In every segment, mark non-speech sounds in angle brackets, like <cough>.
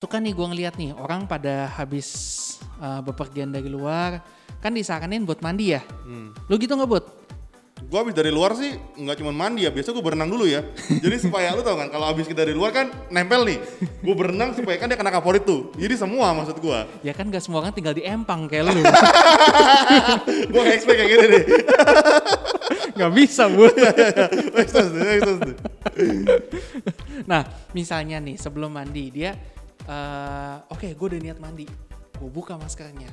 Itu kan nih gue ngeliat nih orang pada habis uh, bepergian dari luar kan disaranin buat mandi ya. Hmm. Lu gitu nggak buat? Gue habis dari luar sih nggak cuma mandi ya, biasa gue berenang dulu ya. <laughs> Jadi supaya lu tau kan, kalau habis kita dari luar kan nempel nih. Gue berenang supaya kan dia kena favorit tuh. Jadi semua maksud gue. Ya kan gak semua orang tinggal di empang kayak lu. <laughs> gue expect kayak gini nih. <laughs> gak bisa buat. Nah misalnya nih sebelum mandi dia, eh, oke gue udah niat mandi, gue buka maskernya.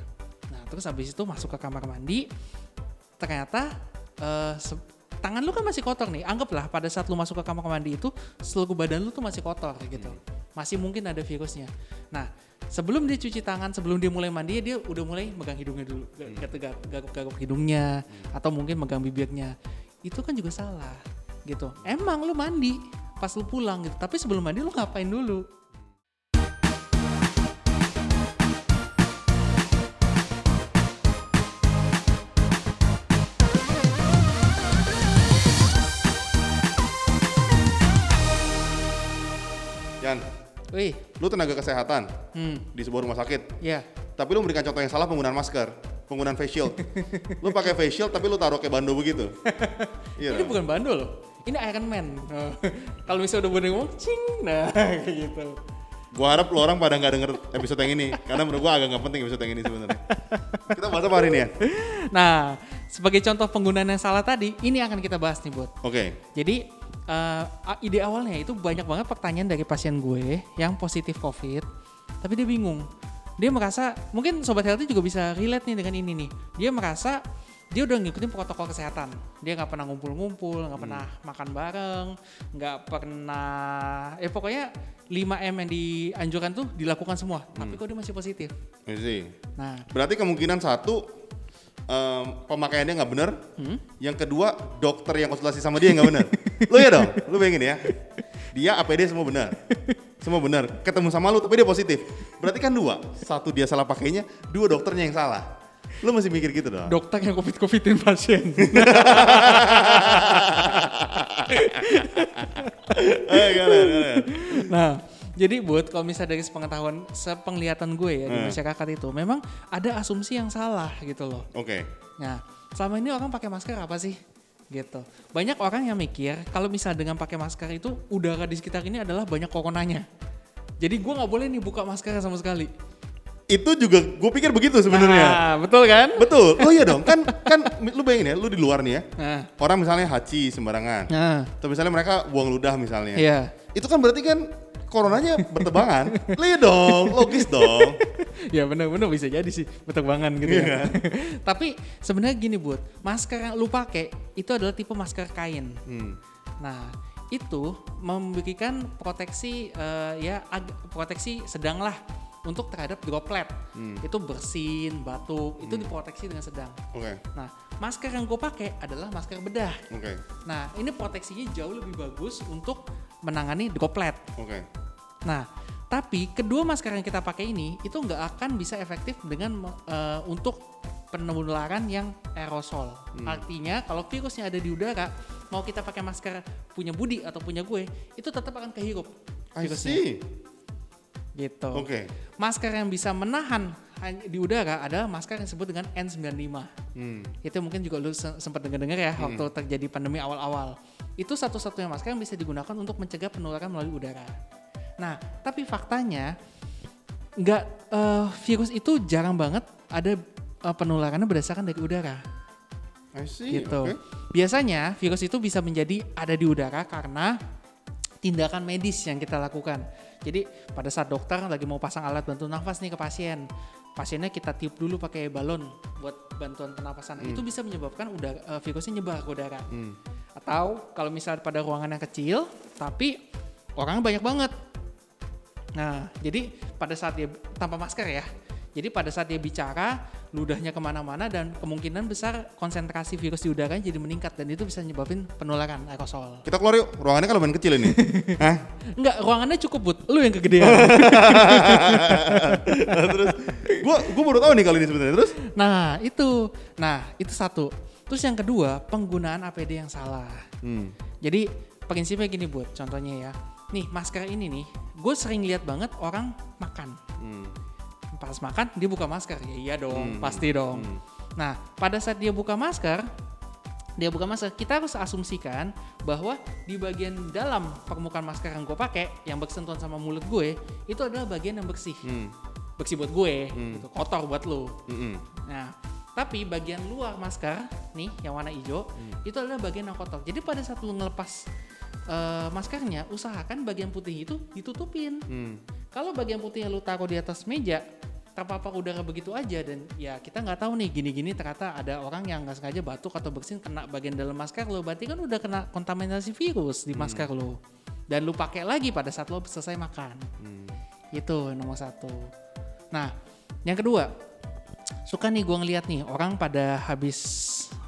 Nah terus habis itu masuk ke kamar mandi, ternyata se- tangan lu kan masih kotor nih. Anggaplah pada saat lu masuk ke kamar mandi itu seluruh badan lu tuh masih kotor gitu. Masih mungkin ada virusnya. Nah sebelum dia cuci tangan, sebelum dia mulai mandi dia udah mulai megang hidungnya dulu, garuk-garuk hidungnya atau mungkin megang bibirnya. Itu kan juga salah gitu. Emang lu mandi pas lu pulang gitu. Tapi sebelum mandi lu ngapain dulu? Wih, lu tenaga kesehatan hmm, di sebuah rumah sakit. ya. Tapi lu memberikan contoh yang salah penggunaan masker, penggunaan face shield. <laughs> lu pakai face shield tapi lu taruh kayak bando begitu. <laughs> Iya. Ini bukan bandul loh. Ini Iron Man. Oh. <laughs> Kalau misalnya udah bener ngomong, cing, nah kayak gitu. Gua harap lu orang pada nggak denger episode yang ini karena menurut gua agak nggak penting episode yang ini sebenarnya. Kita bahas apa hari ini ya? Nah, sebagai contoh penggunaan yang salah tadi, ini akan kita bahas nih, Bud. Oke. Jadi a- ide awalnya itu banyak banget pertanyaan dari pasien gue yang positif COVID, tapi dia bingung. Dia merasa mungkin sobat healthy juga bisa relate nih dengan ini nih. Dia merasa dia udah ngikutin protokol kesehatan. Dia nggak pernah ngumpul-ngumpul, nggak pernah makan bareng, nggak pernah, eh pokoknya 5M yang dianjurkan tuh dilakukan semua. Tapi kok dia masih positif. See. Nah, Berarti kemungkinan satu em, pemakaiannya nggak bener. Yang kedua dokter yang konsultasi sama dia nggak bener. <laughs> lu ya dong, lu bayangin ya. Dia APD semua benar. Semua benar. Ketemu sama lu tapi dia positif. Berarti kan dua. Satu dia salah pakainya, dua dokternya yang salah. Lu masih mikir gitu dong. dokter yang covid-covidin pasien. <laughs> Eh? Nah, jadi buat kalau misalnya dari sepengetahuan, sepenglihatan gue ya di Hmm. masyarakat itu, memang ada asumsi yang salah gitu loh. Oke. Nah, selama ini orang pakai masker apa sih? Gitu. Banyak orang yang mikir kalau misalnya dengan pakai masker itu udara di sekitar ini adalah banyak coronanya. Jadi gue nggak boleh nih buka masker sama sekali. Itu juga gue pikir begitu sebenarnya. Nah, betul kan? Betul. Oh iya dong. Kan kan lu bayangin ya, lu di luar nih ya. Nah, Orang misalnya haji sembarangan. nah, Atau misalnya mereka buang ludah misalnya. iya. Itu kan berarti kan coronanya bertebangan. Iya dong, logis dong. <laughs> ya benar-benar bisa jadi sih berterbangan gitu Iya ya. <laughs> Tapi sebenarnya gini buat masker yang lu pakai itu adalah tipe masker kain. Hmm. Nah itu memberikan proteksi eh, ya proteksi sedang lah untuk terhadap droplet. Hmm. Itu bersin, batuk, itu diproteksi dengan sedang. Oke, Nah masker yang gue pakai adalah masker bedah. oke, Nah ini proteksinya jauh lebih bagus untuk menangani droplet. oke. Nah, tapi kedua masker yang kita pakai ini itu nggak akan bisa efektif dengan eh, untuk penularan yang aerosol. Artinya kalau virusnya ada di udara, mau kita pakai masker punya Budi atau punya gue, itu tetap akan kehirup I virusnya. see. Gitu. Oke. Masker yang bisa menahan di udara adalah masker yang disebut dengan N95. Hmm. Itu mungkin juga lu se- sempat dengar-dengar ya waktu terjadi pandemi awal-awal. Itu satu-satunya masker yang bisa digunakan untuk mencegah penularan melalui udara. Nah, tapi faktanya nggak eh, virus itu jarang banget ada eh, penularannya berdasarkan dari udara I see. gitu. Oke. Biasanya virus itu bisa menjadi ada di udara karena tindakan medis yang kita lakukan. Jadi pada saat dokter lagi mau pasang alat bantu nafas nih ke pasien, pasiennya kita tiup dulu pakai balon buat bantuan pernapasan. Itu bisa menyebabkan udara eh, virusnya nyebar ke udara. Hmm. Atau kalau misalnya pada ruangan yang kecil, tapi orangnya banyak banget. Nah, jadi pada saat dia tanpa masker ya, jadi pada saat dia bicara, ludahnya ke mana-mana dan kemungkinan besar konsentrasi virus di udaranya jadi meningkat dan itu bisa nyebabin penularan aerosol. Kita keluar yuk. Ruangannya kan lumayan kecil ini. <laughs> Hah? Enggak, ruangannya cukup but, lu yang kegedean. <laughs> Terus gua gua baru tahu nih kali ini sebenarnya. Terus nah itu, nah itu satu. Terus yang kedua, penggunaan APD yang salah. hmm. Jadi prinsipnya gini buat contohnya ya. nih masker ini nih, gue sering lihat banget orang makan. Hmm. Pas makan dia buka masker, ya iya dong, Hmm. pasti dong. Hmm. Nah, pada saat dia buka masker, dia buka masker, kita harus asumsikan bahwa di bagian dalam permukaan masker yang gue pakai, yang bersentuhan sama mulut gue, itu adalah bagian yang bersih, Hmm. bersih buat gue, Hmm. gitu, kotor buat lo. Hmm. Nah, tapi bagian luar masker nih yang warna hijau Hmm. itu adalah bagian yang kotor. Jadi pada saat lu ngelepas eh, maskernya, usahakan bagian putih itu ditutupin. Hmm. Kalau bagian putih yang lu taruh di atas meja terpapar udara begitu aja dan ya kita nggak tahu nih gini-gini ternyata ada orang yang nggak sengaja batuk atau bersin kena bagian dalam masker lo berarti kan udah kena kontaminasi virus di masker lo dan lu pakai lagi pada saat lo selesai makan Hmm. itu nomor satu. Nah, yang kedua, suka nih gua ngeliat nih orang pada habis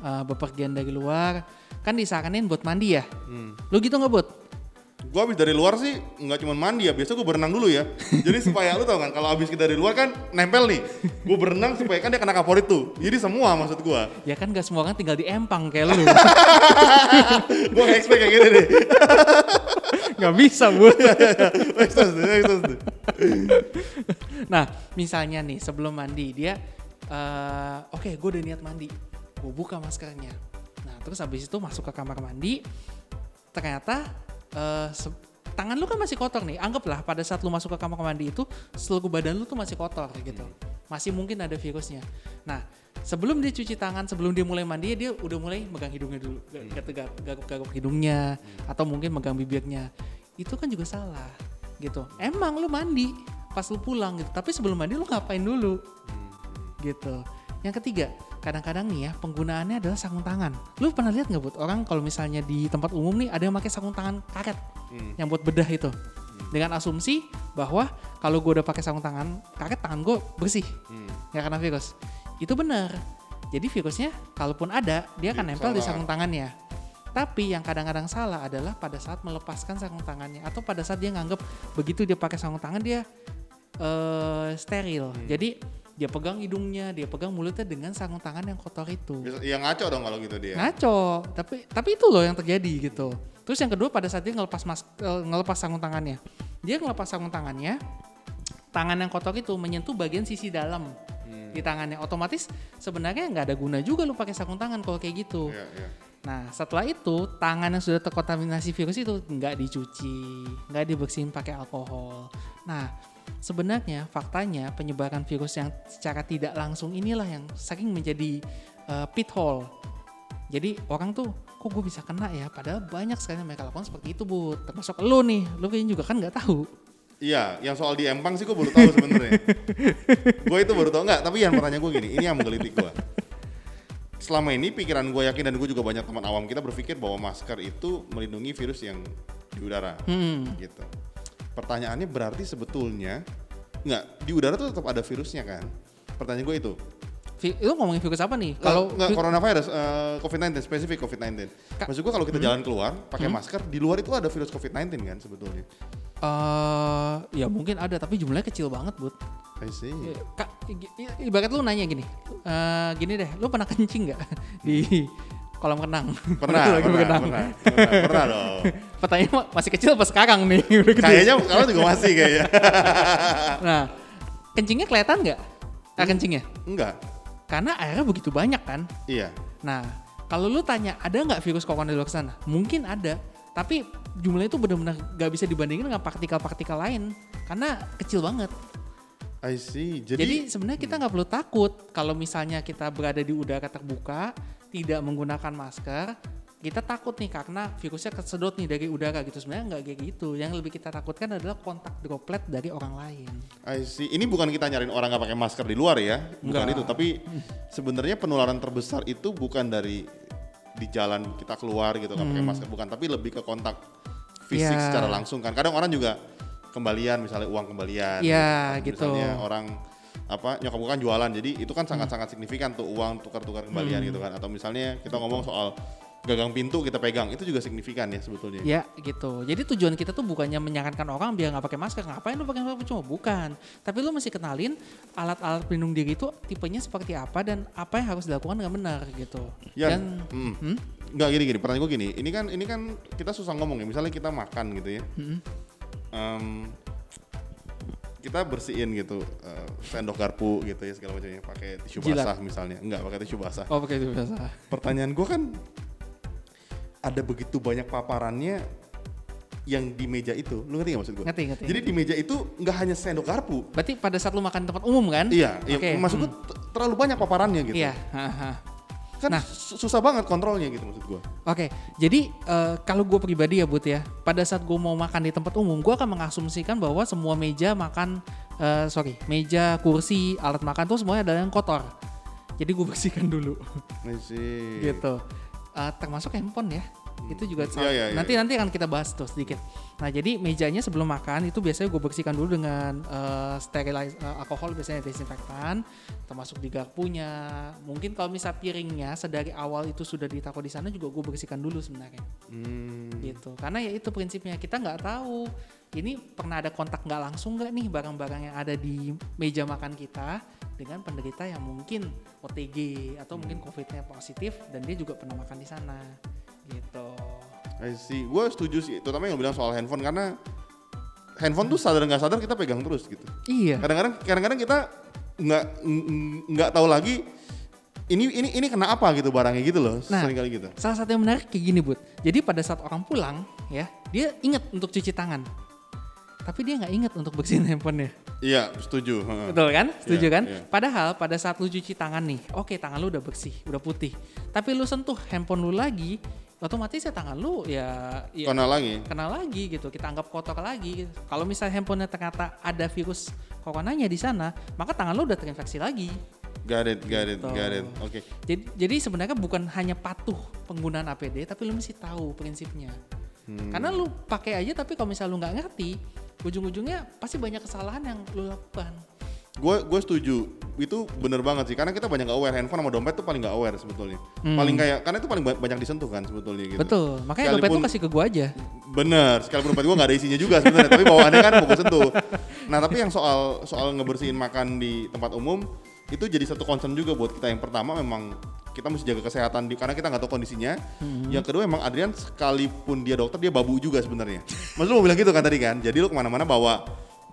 uh, bepergian dari luar, kan disaranin buat mandi ya. Hmm. Lu gitu nggak buat? Gue habis dari luar sih nggak cuma mandi ya, biasa gue berenang dulu ya. <laughs> Jadi supaya lu tau kan, kalau habis kita dari luar kan nempel nih. Gue berenang supaya kan dia kena kaporit tuh. Jadi semua maksud gue. Ya kan gak semua orang tinggal di empang kayak lu. <laughs> gue expect kayak gini deh. <laughs> gak bisa terus. Nah, misalnya nih sebelum mandi dia, eh, oke gue udah niat mandi, gue buka maskernya. Nah, terus habis itu masuk ke kamar mandi, ternyata se- tangan lu kan masih kotor nih. Anggaplah pada saat lu masuk ke kamar mandi itu seluruh badan lu tuh masih kotor gitu. Masih mungkin ada virusnya. Nah, sebelum dia cuci tangan, sebelum dia mulai mandi, dia udah mulai megang hidungnya dulu, garuk-garuk hidungnya, atau mungkin megang bibirnya. Itu kan juga salah gitu. Emang lu mandi pas lu pulang gitu, tapi sebelum mandi lu ngapain dulu gitu. Yang ketiga, kadang-kadang nih ya penggunaannya adalah sarung tangan. Lu pernah lihat nggak buat orang kalau misalnya di tempat umum nih ada yang pakai sarung tangan karet Hmm. yang buat bedah itu. Dengan asumsi bahwa kalau gue udah pakai sarung tangan karet tangan gue bersih. Hmm. nggak kena virus. Itu benar. Jadi virusnya kalaupun ada dia akan Iya, nempel di sarung tangannya. Tapi yang kadang-kadang salah adalah pada saat melepaskan sarung tangannya atau pada saat dia nganggap begitu dia pakai sarung tangan dia eh, steril. Hmm. jadi dia pegang hidungnya dia pegang mulutnya dengan sarung tangan yang kotor itu Bisa- Ya ngaco dong kalau gitu dia. ngaco tapi tapi itu loh yang terjadi gitu terus yang kedua pada saat dia ngelepas mas eh, ngelepas sarung tangannya dia ngelepas sarung tangannya tangan yang kotor itu menyentuh bagian sisi dalam Hmm. di tangannya otomatis sebenarnya nggak ada guna juga lu pakai sarung tangan kalau kayak gitu Iya, iya. nah setelah itu tangan yang sudah terkontaminasi virus itu nggak dicuci nggak dibersihin pakai alkohol nah sebenarnya faktanya penyebaran virus yang secara tidak langsung inilah yang sering menjadi uh, pit hole jadi orang tuh kok gue bisa kena ya padahal banyak sekali yang mereka lakukan seperti itu bu termasuk lo nih lo kayaknya juga kan nggak tahu Iya, yang soal di Empang sih gue baru tahu sebenarnya. <laughs> gue itu baru tahu enggak, tapi yang pertanyaan gue gini, ini yang menggelitik gue. Selama ini pikiran gue yakin dan gue juga banyak teman awam kita berpikir bahwa masker itu melindungi virus yang di udara, hmm. gitu. Pertanyaannya berarti sebetulnya nggak di udara tuh tetap ada virusnya kan? Pertanyaan gue itu. Vi- lo ngomongin virus apa nih Kalau nggak vi- coronavirus, eh, COVID-19 spesifik COVID-19. Ka- Maksud gue kalau kita Hmm. jalan keluar pakai masker, di luar itu ada virus COVID-19 kan sebetulnya. eh, ya mungkin ada tapi jumlahnya kecil banget bud I see. Ya, Kak, ibarat lu nanya gini, eh, gini deh, lu pernah kencing nggak <laughs> di kolam renang? Pernah, <laughs> lagi pernah, berenang. pernah, pernah, pernah dong. Pertanyaan masih kecil apa sekarang nih? <laughs> Udah gede. Kayaknya sekarang juga masih kayaknya. <laughs> Nah, kencingnya kelihatan nggak? Air kencingnya? Enggak. Karena airnya begitu banyak kan. Iya. Nah, kalau lu tanya ada nggak virus corona di luar sana? Mungkin ada, tapi jumlahnya itu benar-benar nggak bisa dibandingin dengan partikel-partikel lain karena kecil banget. I see. Jadi, Jadi, sebenarnya kita nggak perlu takut kalau misalnya kita berada di udara terbuka, tidak menggunakan masker, kita takut nih karena virusnya kesedot nih dari udara gitu. Sebenarnya nggak kayak gitu. Yang lebih kita takutkan adalah kontak droplet dari orang lain. I see. Ini bukan kita nyariin orang nggak pakai masker di luar ya, bukan Enggak. itu. Tapi sebenarnya penularan terbesar itu bukan dari di jalan kita keluar gitu nggak pakai masker, bukan. Tapi lebih ke kontak fisik Hmm. Ya. secara langsung kan. Kadang orang juga kembalian, misalnya uang kembalian. Ya, gitu. Misalnya orang apa nyokap gue kan jualan, jadi itu kan sangat-sangat signifikan tuh uang tukar-tukar kembalian Hmm. gitu kan. Atau misalnya kita ngomong soal gagang pintu kita pegang, itu juga signifikan ya sebetulnya. Ya gitu. Jadi tujuan kita tuh bukannya menyarankan orang biar nggak pakai masker. Ngapain lu pakai masker cuma bukan. Tapi lu mesti kenalin alat-alat pelindung diri itu tipenya seperti apa dan apa yang harus dilakukan dengan benar gitu. Ya, Dan mm. Hmm? nggak gini gini. Pertanyaan gue gini, ini kan ini kan kita susah ngomong ya. Misalnya kita makan gitu ya, Mm-mm. em, kita bersihin gitu eh, sendok garpu gitu ya segala macamnya pakai tisu Jilat. basah misalnya enggak pakai tisu basah Oh pakai itu biasa. pertanyaan gue kan ada begitu banyak paparannya yang di meja itu lu ngerti gak maksud gue Ngerti ngerti. jadi di meja itu nggak hanya sendok garpu Berarti pada saat lu makan tempat umum kan? iya iya Oke, maksud gue hmm. terlalu banyak paparannya gitu Iya. Kan Nah. su- susah banget kontrolnya gitu maksud gue Oke, jadi eh, kalau gue pribadi ya Bud ya, pada saat gue mau makan di tempat umum, gue akan mengasumsikan bahwa semua meja makan, eh, sorry, meja, kursi, alat makan tuh semuanya adalah yang kotor. Jadi gue <laughs> bersihkan dulu, Masih. gitu. Eh, termasuk handphone ya, itu juga salah- iya, iya. nanti nanti akan kita bahas tuh sedikit. Nah jadi mejanya sebelum makan itu biasanya gue bersihkan dulu dengan eh, sterilize eh, alkohol biasanya desinfektan, termasuk di garpunya. Mungkin kalau misal piringnya sedari awal itu sudah ditaruh di sana juga gue bersihkan dulu sebenarnya Hmm. gitu karena ya itu prinsipnya kita nggak tahu ini pernah ada kontak nggak langsung nggak nih barang-barang yang ada di meja makan kita dengan penderita yang mungkin OTG atau mungkin COVID-nya positif dan dia juga pernah makan di sana gitu I see. Gue setuju sih, terutama yang bilang soal handphone karena handphone tuh sadar nggak sadar kita pegang terus gitu. iya Kadang-kadang, kadang-kadang kita nggak ng- nggak tahu lagi ini ini ini kena apa gitu barangnya gitu loh. Nah. Sering kali gitu. salah satu yang menarik kayak gini bud jadi pada saat orang pulang ya dia ingat untuk cuci tangan tapi dia nggak ingat untuk bersihin handphonenya Iya, setuju. heeh. Betul kan? Setuju Iya, kan? iya. Padahal pada saat lu cuci tangan nih, oke tangan lu udah bersih, udah putih. Tapi lu sentuh handphone lu lagi, otomatis ya tangan lu ya, ya Kena lagi. kena lagi gitu. Kita anggap kotor lagi. gitu. Kalau misalnya handphonenya ternyata ada virus coronanya di sana, maka tangan lu udah terinfeksi lagi. Got it, got it, Gitu. got it. Oke. Jadi, jadi sebenarnya bukan hanya patuh penggunaan APD, tapi lu mesti tahu prinsipnya. Hmm. Karena lu pakai aja, tapi kalau misalnya lu nggak ngerti, ujung-ujungnya pasti banyak kesalahan yang lu lakukan. Gue gue setuju. Itu bener banget sih. Karena kita banyak nggak aware handphone sama dompet tuh paling nggak aware sebetulnya. Paling kayak karena itu paling ba- banyak disentuh kan sebetulnya gitu. Hmm. Betul. Makanya dompet Sekalipun- tuh kasih ke gua aja. Bener, sekalipun dompet gue gak ada isinya juga sebenarnya, tapi bawaannya kan fokus sentuh. Nah tapi yang soal soal ngebersihin makan di tempat umum itu jadi satu concern juga buat kita. Yang pertama memang kita mesti jaga kesehatan di karena kita nggak tahu kondisinya. Yang kedua emang Adrian sekalipun dia dokter dia babu juga sebenarnya. Mas lu mau bilang gitu kan tadi kan? Jadi lu ke mana-mana bawa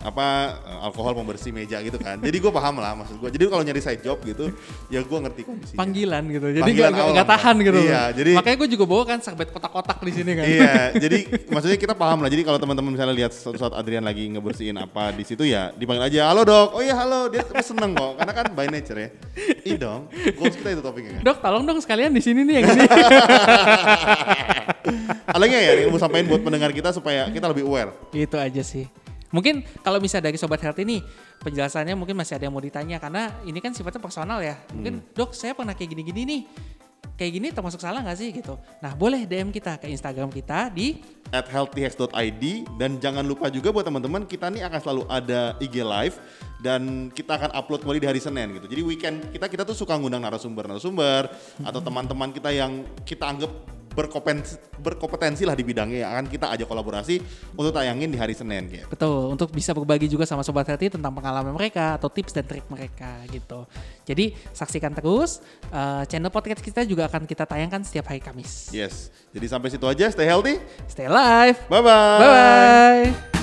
apa eh, alkohol pembersih meja gitu kan. Jadi gue paham lah maksud gue. Jadi kalau nyari side job gitu, ya gue ngerti kondisinya. Panggilan gitu. Jadi Panggilan nggak tahan gitu. Iya, jadi- makanya gue juga bawa kan serbet kotak-kotak di sini kan. iya, jadi maksudnya kita paham lah. Jadi kalau teman-teman misalnya lihat suatu saat Adrian lagi ngebersihin apa di situ ya dipanggil aja, halo dok. Oh iya halo, dia seneng kok. Karena kan by nature ya. Iya dong. Goals kita itu topiknya kan. Dok, tolong dong sekalian di sini nih yang ini. Ada nggak ya yang mau sampaikan buat pendengar kita supaya kita lebih aware? itu aja sih. Mungkin kalau misalnya dari sobat health ini penjelasannya mungkin masih ada yang mau ditanya karena ini kan sifatnya personal ya. Mungkin dok saya pernah kayak gini-gini nih. Kayak gini termasuk salah nggak sih gitu. Nah boleh DM kita ke Instagram kita di at healthyhex.id dan jangan lupa juga buat teman-teman kita nih akan selalu ada IG live dan kita akan upload kembali di hari Senin gitu. Jadi weekend kita kita tuh suka ngundang narasumber-narasumber atau teman-teman kita yang kita anggap berkompetensi, berkompetensi lah di bidangnya yang akan kita ajak kolaborasi untuk tayangin di hari Senin gitu. Betul, untuk bisa berbagi juga sama Sobat Healthy tentang pengalaman mereka atau tips dan trik mereka gitu. Jadi saksikan terus, eh, channel podcast kita juga akan kita tayangkan setiap hari Kamis. Yes. Jadi sampai situ aja stay healthy. Stay alive, Bye bye. bye-bye.